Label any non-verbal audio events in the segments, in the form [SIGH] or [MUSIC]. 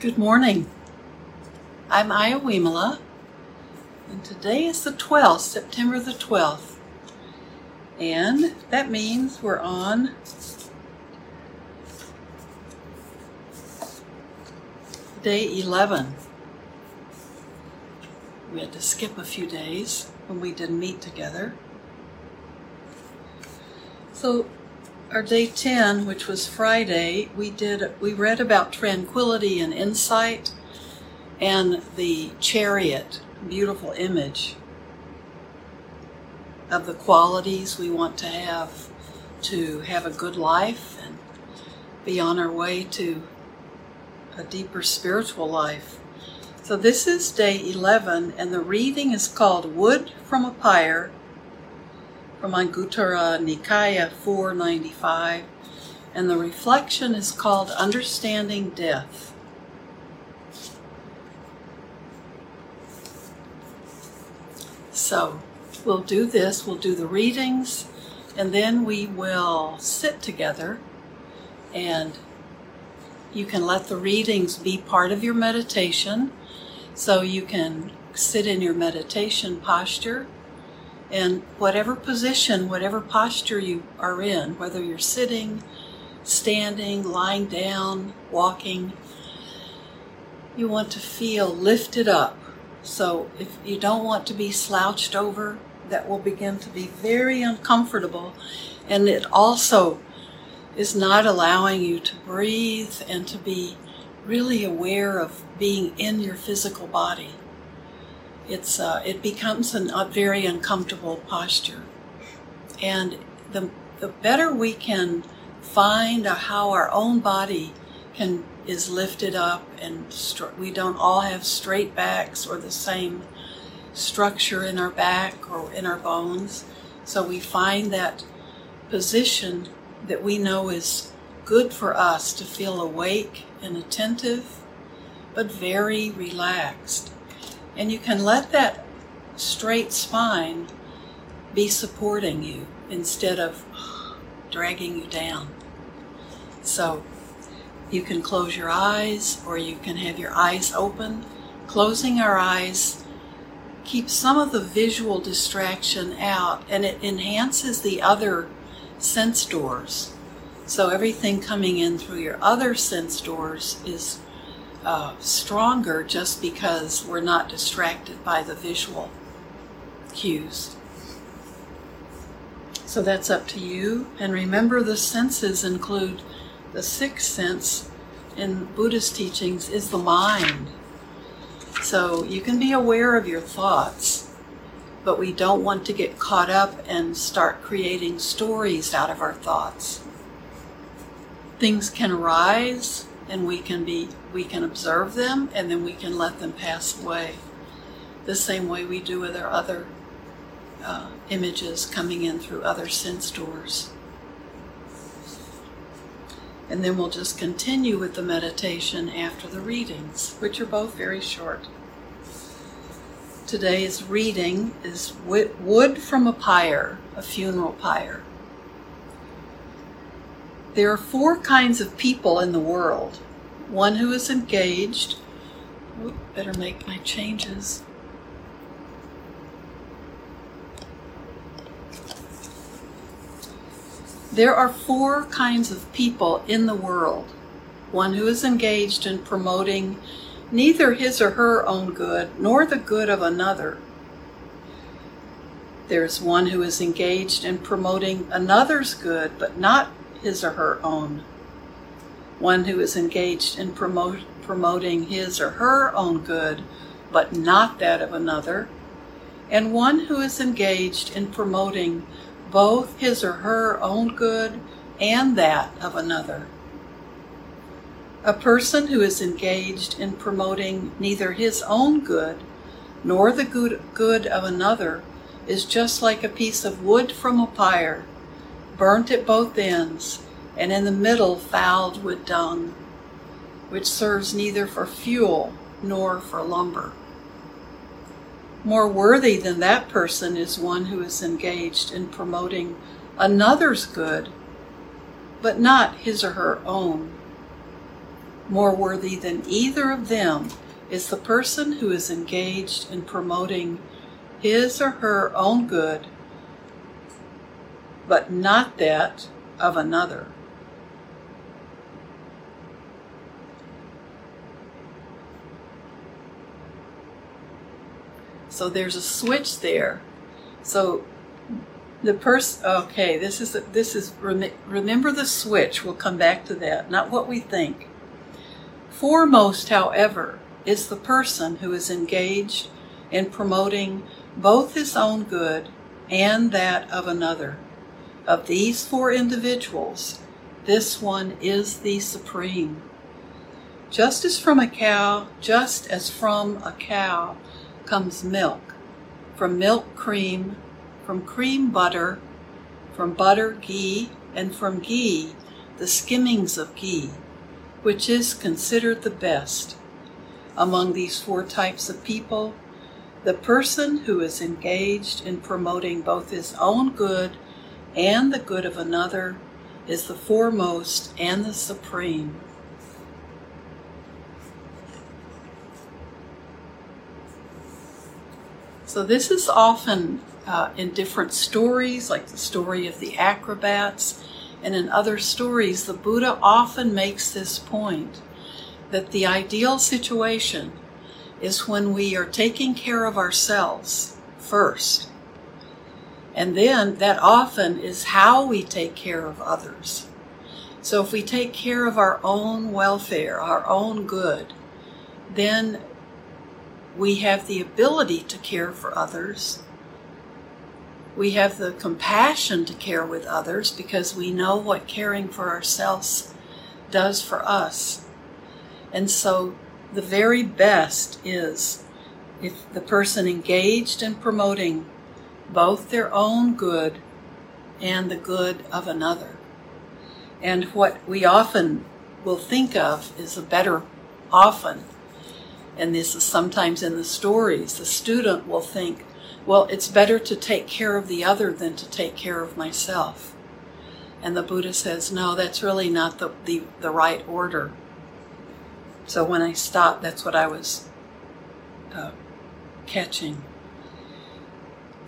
Good morning. I'm Aya Wimala, and today is the 12th, September the 12th. And that means we're on day 11. We had to skip a few days when we didn't meet together. So our day 10 which was friday we did we read about tranquility and insight and the chariot beautiful image of the qualities we want to have to have a good life and be on our way to a deeper spiritual life. So this is day 11 and the reading is called wood from a pyre from Anguttara Nikaya 495, and the reflection is called Understanding Death. So we'll do this, we'll do the readings, and then we will sit together and you can let the readings be part of your meditation. So you can sit in your meditation posture and whatever position, whatever posture you are in, whether you're sitting, standing, lying down, walking, you want to feel lifted up. So if you don't want to be slouched over, that will begin to be very uncomfortable. And it also is not allowing you to breathe and to be really aware of being in your physical body it's uh, it becomes an, a very uncomfortable posture, and the the better we can find how our own body can is lifted up and str- we don't all have straight backs or the same structure in our back or in our bones. So we find that position that we know is good for us to feel awake and attentive but very relaxed and you can let that straight spine be supporting you instead of dragging you down. So you can close your eyes or you can have your eyes open. Closing our eyes keeps some of the visual distraction out and it enhances the other sense doors. So everything coming in through your other sense doors is uh, stronger just because we're not distracted by the visual cues. So that's up to you. And remember, the senses include the sixth sense in Buddhist teachings is the mind. So you can be aware of your thoughts, but we don't want to get caught up and start creating stories out of our thoughts. Things can arise and we can be we can observe them and then we can let them pass away. The same way we do with our other uh, images coming in through other sense doors and then we'll just continue with the meditation after the readings which are both very short. Today's reading is wood from a pyre a funeral pyre there are four kinds of people in the world. One who is engaged. Ooh, better make my changes. There are four kinds of people in the world. One who is engaged in promoting neither his or her own good nor the good of another. There is one who is engaged in promoting another's good but not his or her own. One who is engaged in promote, promoting his or her own good, but not that of another. And one who is engaged in promoting both his or her own good and that of another. A person who is engaged in promoting neither his own good nor the good, good of another is just like a piece of wood from a pyre burnt at both ends, and in the middle fouled with dung, which serves neither for fuel nor for lumber. More worthy than that person is one who is engaged in promoting another's good, but not his or her own. More worthy than either of them is the person who is engaged in promoting his or her own good, but not that of another. So there's a switch there. So the person, okay, this is this is remember the switch. We'll come back to that. Not what we think. Foremost, however, is the person who is engaged in promoting both his own good and that of another. Of these four individuals, this one is the supreme. Just as from a cow, just as from a cow comes milk, from milk cream, from cream butter, from butter ghee, and from ghee the skimmings of ghee, which is considered the best. Among these four types of people, the person who is engaged in promoting both his own good and the good of another is the foremost and the supreme. So, this is often uh, in different stories, like the story of the acrobats, and in other stories, the Buddha often makes this point that the ideal situation is when we are taking care of ourselves first. And then that often is how we take care of others. So if we take care of our own welfare, our own good, then we have the ability to care for others. We have the compassion to care with others because we know what caring for ourselves does for us. And so the very best is if the person engaged in promoting both their own good and the good of another. And what we often will think of is a better, often, and this is sometimes in the stories, the student will think, well, it's better to take care of the other than to take care of myself. And the Buddha says, no, that's really not the, the, the right order. So when I stopped, that's what I was uh, catching.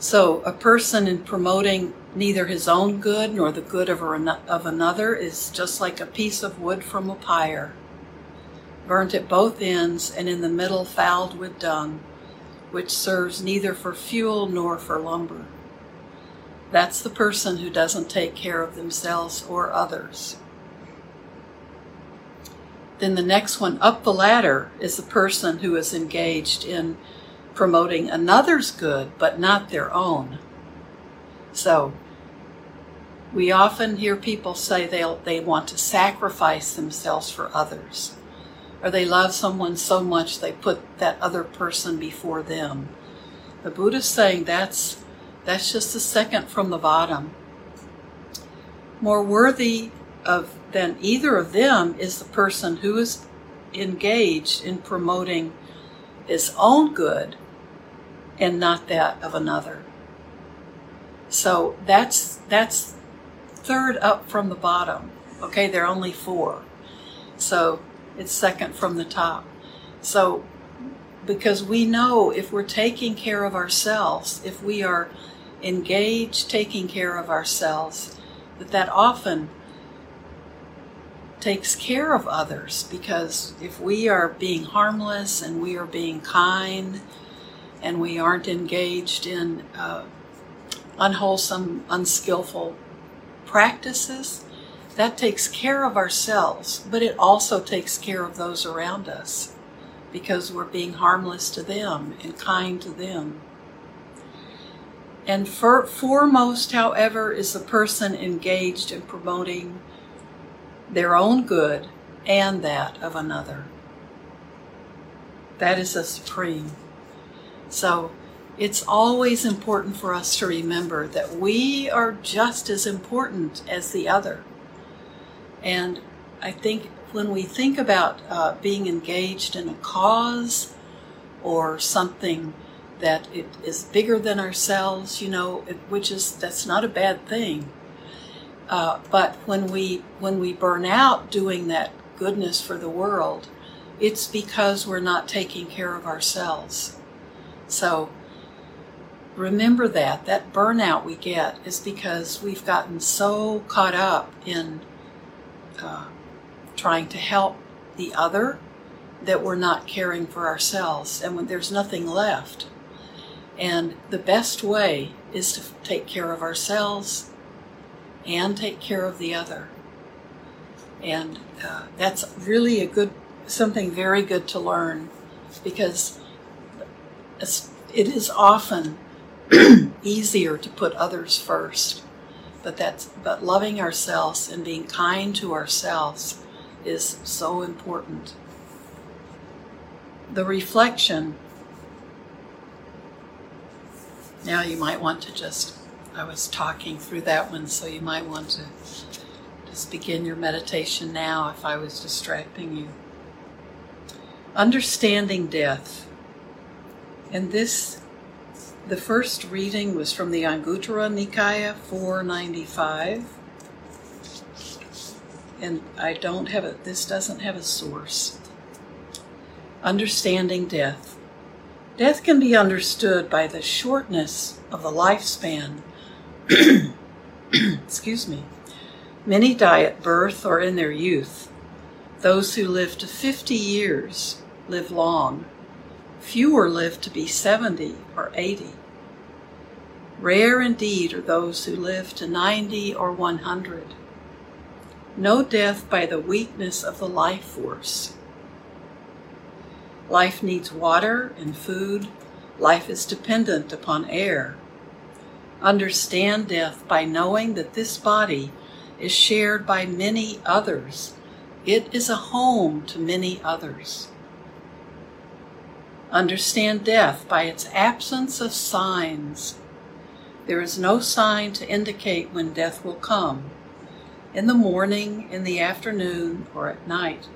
So a person in promoting neither his own good nor the good of, of another is just like a piece of wood from a pyre, burnt at both ends and in the middle fouled with dung, which serves neither for fuel nor for lumber. That's the person who doesn't take care of themselves or others. Then the next one up the ladder is the person who is engaged in promoting another's good, but not their own. So, we often hear people say they they want to sacrifice themselves for others, or they love someone so much they put that other person before them. The Buddha's saying that's that's just a second from the bottom. More worthy of than either of them is the person who is engaged in promoting his own good and not that of another. So that's that's third up from the bottom. Okay, there are only four. So it's second from the top. So because we know if we're taking care of ourselves, if we are engaged taking care of ourselves, that that often takes care of others because if we are being harmless and we are being kind and we aren't engaged in uh, unwholesome, unskillful practices, that takes care of ourselves, but it also takes care of those around us because we're being harmless to them and kind to them. And for, foremost, however, is the person engaged in promoting their own good and that of another. That is the supreme. So it's always important for us to remember that we are just as important as the other. And I think when we think about uh, being engaged in a cause or something that it is bigger than ourselves, you know, it, which is that's not a bad thing. Uh, but when we when we burn out doing that goodness for the world, it's because we're not taking care of ourselves. So remember that. That burnout we get is because we've gotten so caught up in uh, trying to help the other that we're not caring for ourselves and when there's nothing left. And the best way is to take care of ourselves and take care of the other. And uh, that's really a good, something very good to learn because it is often [CLEARS THROAT] easier to put others first. But that's, but loving ourselves and being kind to ourselves is so important. The reflection now you might want to just, I was talking through that one, so you might want to just begin your meditation now if I was distracting you. Understanding death. And this, the first reading was from the Anguttara Nikaya 495. And I don't have it, this doesn't have a source. Understanding death. Death can be understood by the shortness of the lifespan. [CLEARS THROAT] Excuse me. Many die at birth or in their youth. Those who live to 50 years live long. Fewer live to be 70 or 80. Rare indeed are those who live to 90 or 100. No death by the weakness of the life force. Life needs water and food. Life is dependent upon air. Understand death by knowing that this body is shared by many others. It is a home to many others. Understand death by its absence of signs. There is no sign to indicate when death will come, in the morning, in the afternoon, or at night.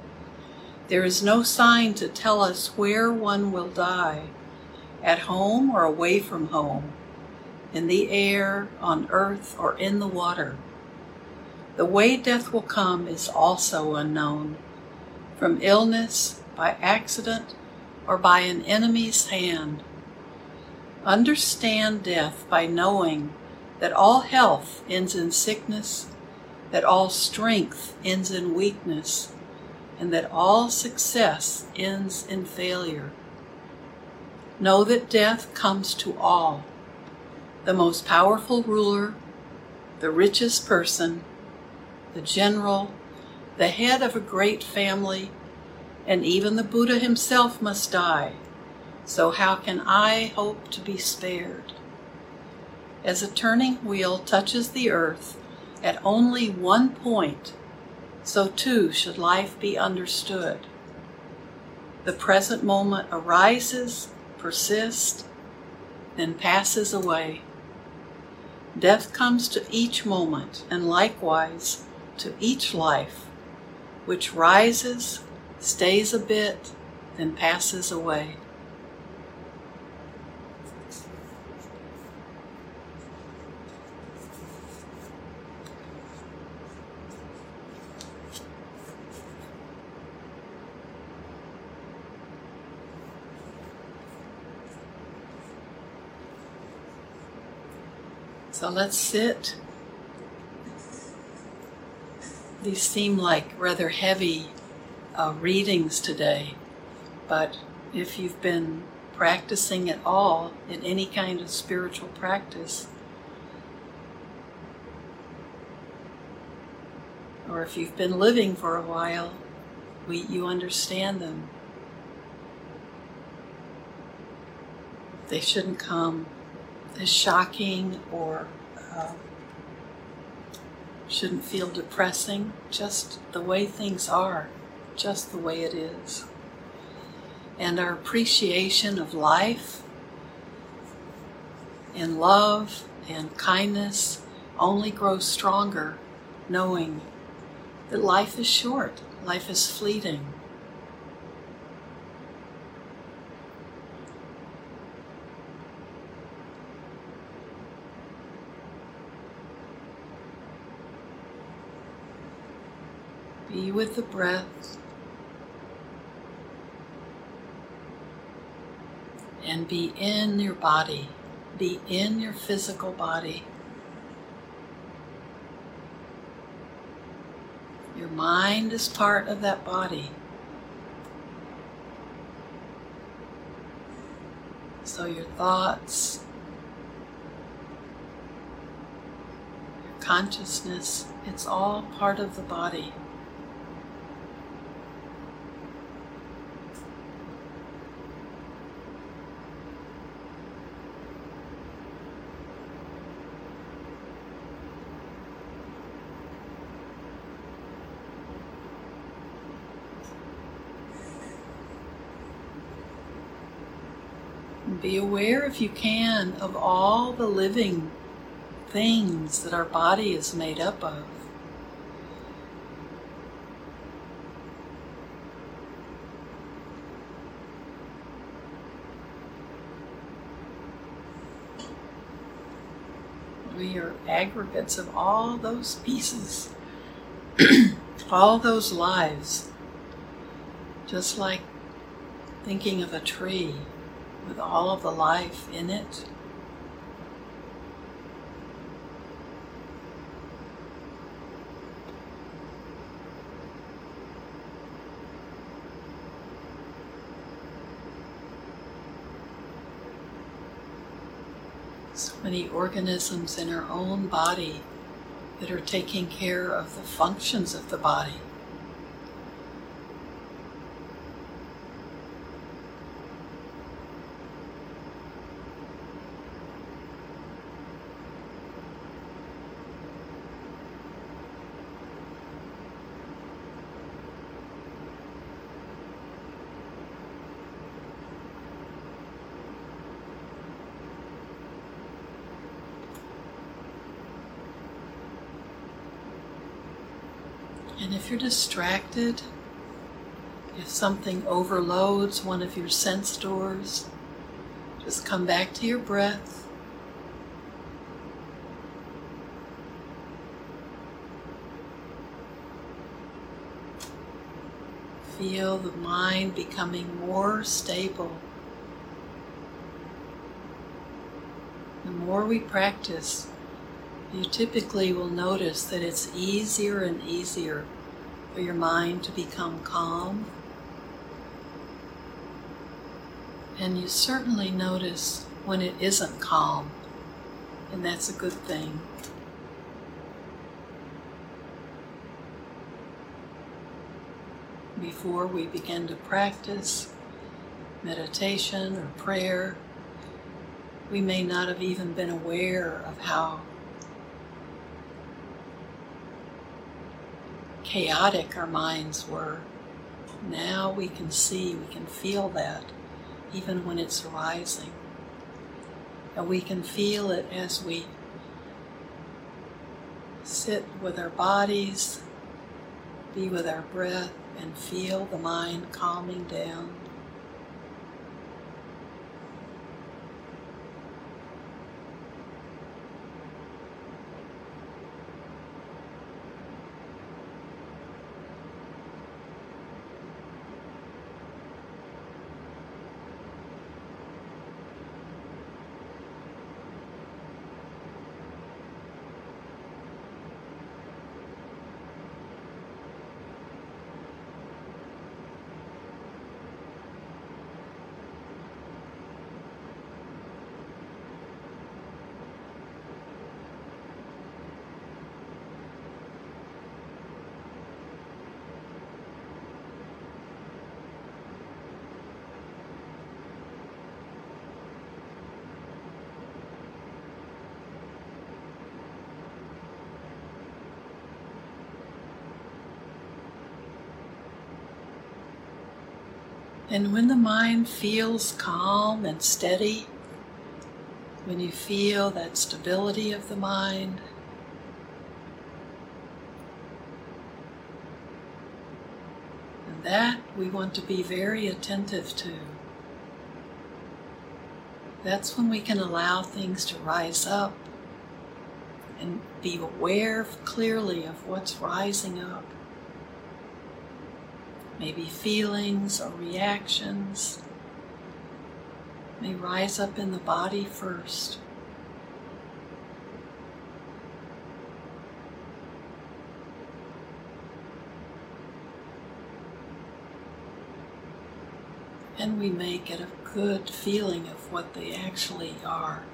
There is no sign to tell us where one will die, at home or away from home, in the air, on earth, or in the water. The way death will come is also unknown, from illness, by accident, or by an enemy's hand. Understand death by knowing that all health ends in sickness, that all strength ends in weakness, and that all success ends in failure. Know that death comes to all the most powerful ruler, the richest person, the general, the head of a great family, and even the Buddha himself must die. So, how can I hope to be spared? As a turning wheel touches the earth at only one point, so too should life be understood. The present moment arises, persists, then passes away. Death comes to each moment, and likewise to each life, which rises, stays a bit, then passes away. Let's sit. These seem like rather heavy uh, readings today, but if you've been practicing at all in any kind of spiritual practice, or if you've been living for a while, we, you understand them. They shouldn't come as shocking or uh, shouldn't feel depressing, just the way things are, just the way it is. And our appreciation of life and love and kindness only grows stronger knowing that life is short, life is fleeting. Be with the breath. And be in your body. Be in your physical body. Your mind is part of that body. So your thoughts, your consciousness, it's all part of the body. Be aware, if you can, of all the living things that our body is made up of. We are aggregates of all those pieces, [CLEARS THROAT] all those lives, just like thinking of a tree with all of the life in it. So many organisms in our own body that are taking care of the functions of the body. And if you're distracted, if something overloads one of your sense doors, just come back to your breath. Feel the mind becoming more stable. The more we practice, you typically will notice that it's easier and easier for your mind to become calm. And you certainly notice when it isn't calm, and that's a good thing. Before we begin to practice meditation or prayer, we may not have even been aware of how chaotic our minds were. Now we can see, we can feel that even when it's arising. And we can feel it as we sit with our bodies, be with our breath, and feel the mind calming down. And when the mind feels calm and steady, when you feel that stability of the mind, and that we want to be very attentive to. That's when we can allow things to rise up and be aware clearly of what's rising up. Maybe feelings or reactions, may rise up in the body first. And we may get a good feeling of what they actually are.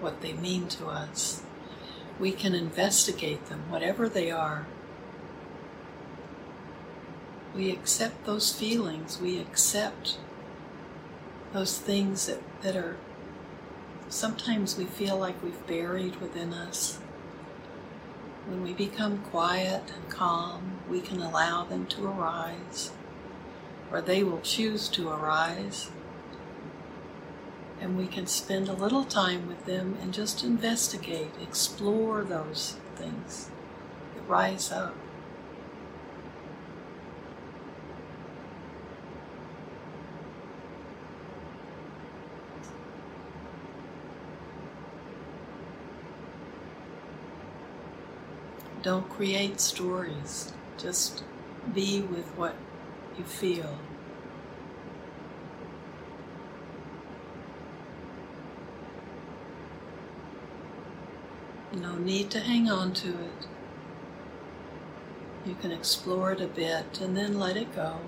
What they mean to us. We can investigate them, whatever they are. We accept those feelings, we accept those things that, that are sometimes we feel like we've buried within us. When we become quiet and calm, we can allow them to arise, or they will choose to arise. And we can spend a little time with them and just investigate, explore those things that rise up. Don't create stories. Just be with what you feel. No need to hang on to it. You can explore it a bit and then let it go.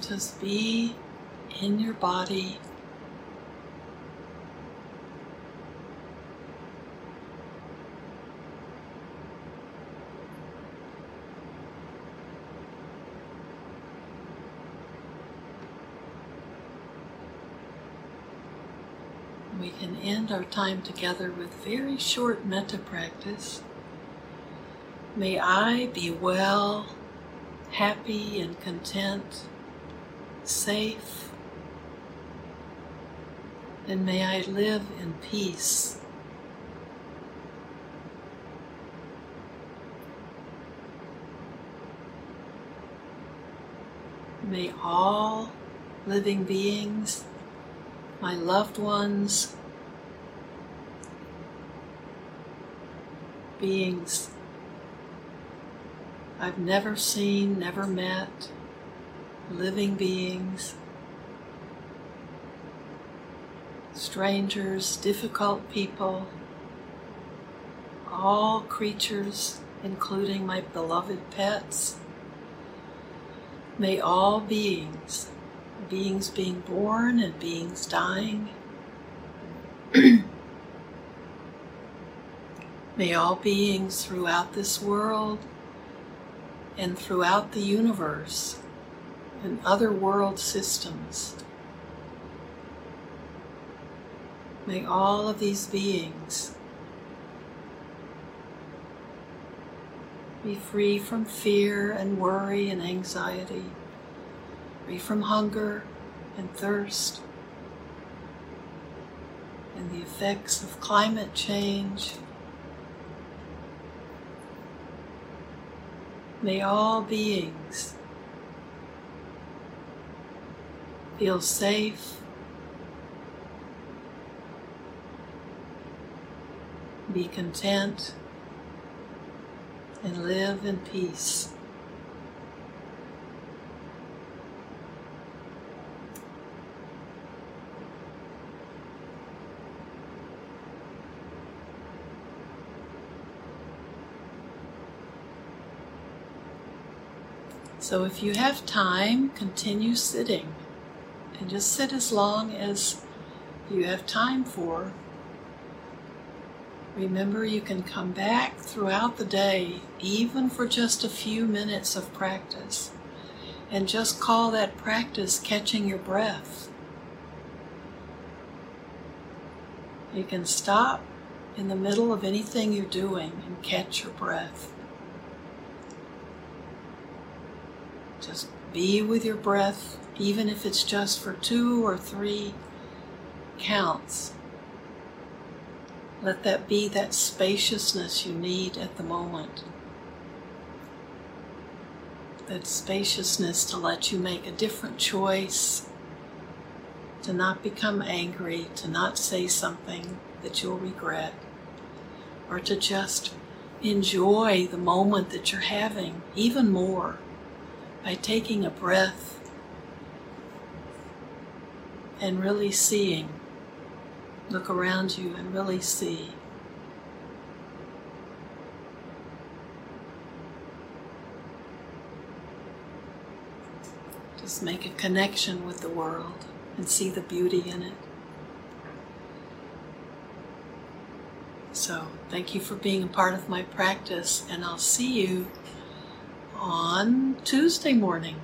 Just be in your body. We can end our time together with very short metta practice. May I be well, happy, and content safe, and may I live in peace. May all living beings, my loved ones, beings I've never seen, never met, living beings, strangers, difficult people, all creatures, including my beloved pets. May all beings, beings being born and beings dying, [CLEARS THROAT] may all beings throughout this world and throughout the universe and other world systems. May all of these beings be free from fear and worry and anxiety, free from hunger and thirst and the effects of climate change. May all beings Feel safe. Be content and live in peace. So, if you have time, continue sitting just sit as long as you have time for. Remember, you can come back throughout the day, even for just a few minutes of practice, and just call that practice catching your breath. You can stop in the middle of anything you're doing and catch your breath. Just be with your breath, even if it's just for two or three counts. Let that be that spaciousness you need at the moment. That spaciousness to let you make a different choice, to not become angry, to not say something that you'll regret, or to just enjoy the moment that you're having even more by taking a breath and really seeing. Look around you and really see. Just make a connection with the world and see the beauty in it. So, thank you for being a part of my practice, and I'll see you on Tuesday morning.